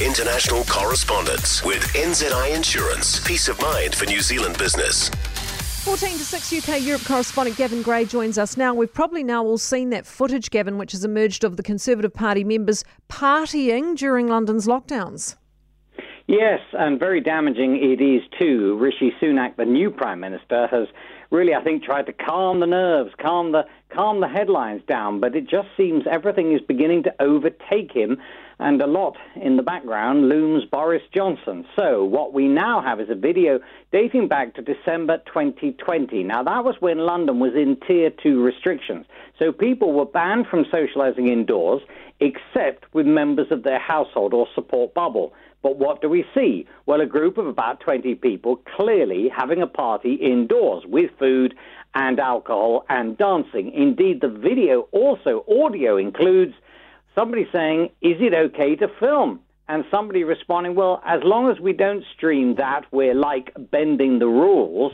international correspondence with NZI Insurance. Peace of mind for New Zealand business. 14 to 6 UK Europe correspondent Gavin Grey joins us now. We've probably now all seen that footage, Gavin, which has emerged of the Conservative Party members partying during London's lockdowns. Yes, and very damaging it is too. Rishi Sunak, the new Prime Minister, has really, I think, tried to calm the nerves, calm the calm the headlines down, but it just seems everything is beginning to overtake him, and a lot in the background looms Boris Johnson. So what we now have is a video dating back to December 2020. Now that was when London was in tier two restrictions, so people were banned from socialising indoors, except with members of their household or support bubble. But what do we see? Well, a group of about 20 people clearly having a party indoors with food and alcohol and dancing. Indeed, the video also audio includes somebody saying, Is it okay to film? And somebody responding, Well, as long as we don't stream that, we're like bending the rules.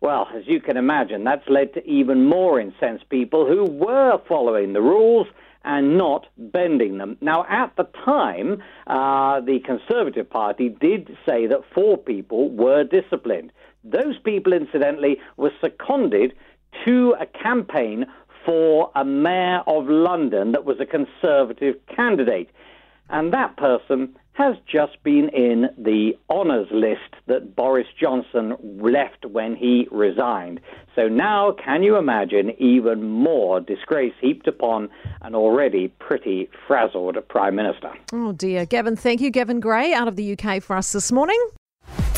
Well, as you can imagine, that's led to even more incensed people who were following the rules and not bending them. Now, at the time, uh, the Conservative Party did say that four people were disciplined. Those people, incidentally, were seconded to a campaign for a mayor of London that was a Conservative candidate. And that person has just been in the honours list that Boris Johnson left when he resigned. So now, can you imagine even more disgrace heaped upon an already pretty frazzled Prime Minister? Oh dear. Gavin, thank you. Gavin Grey out of the UK for us this morning.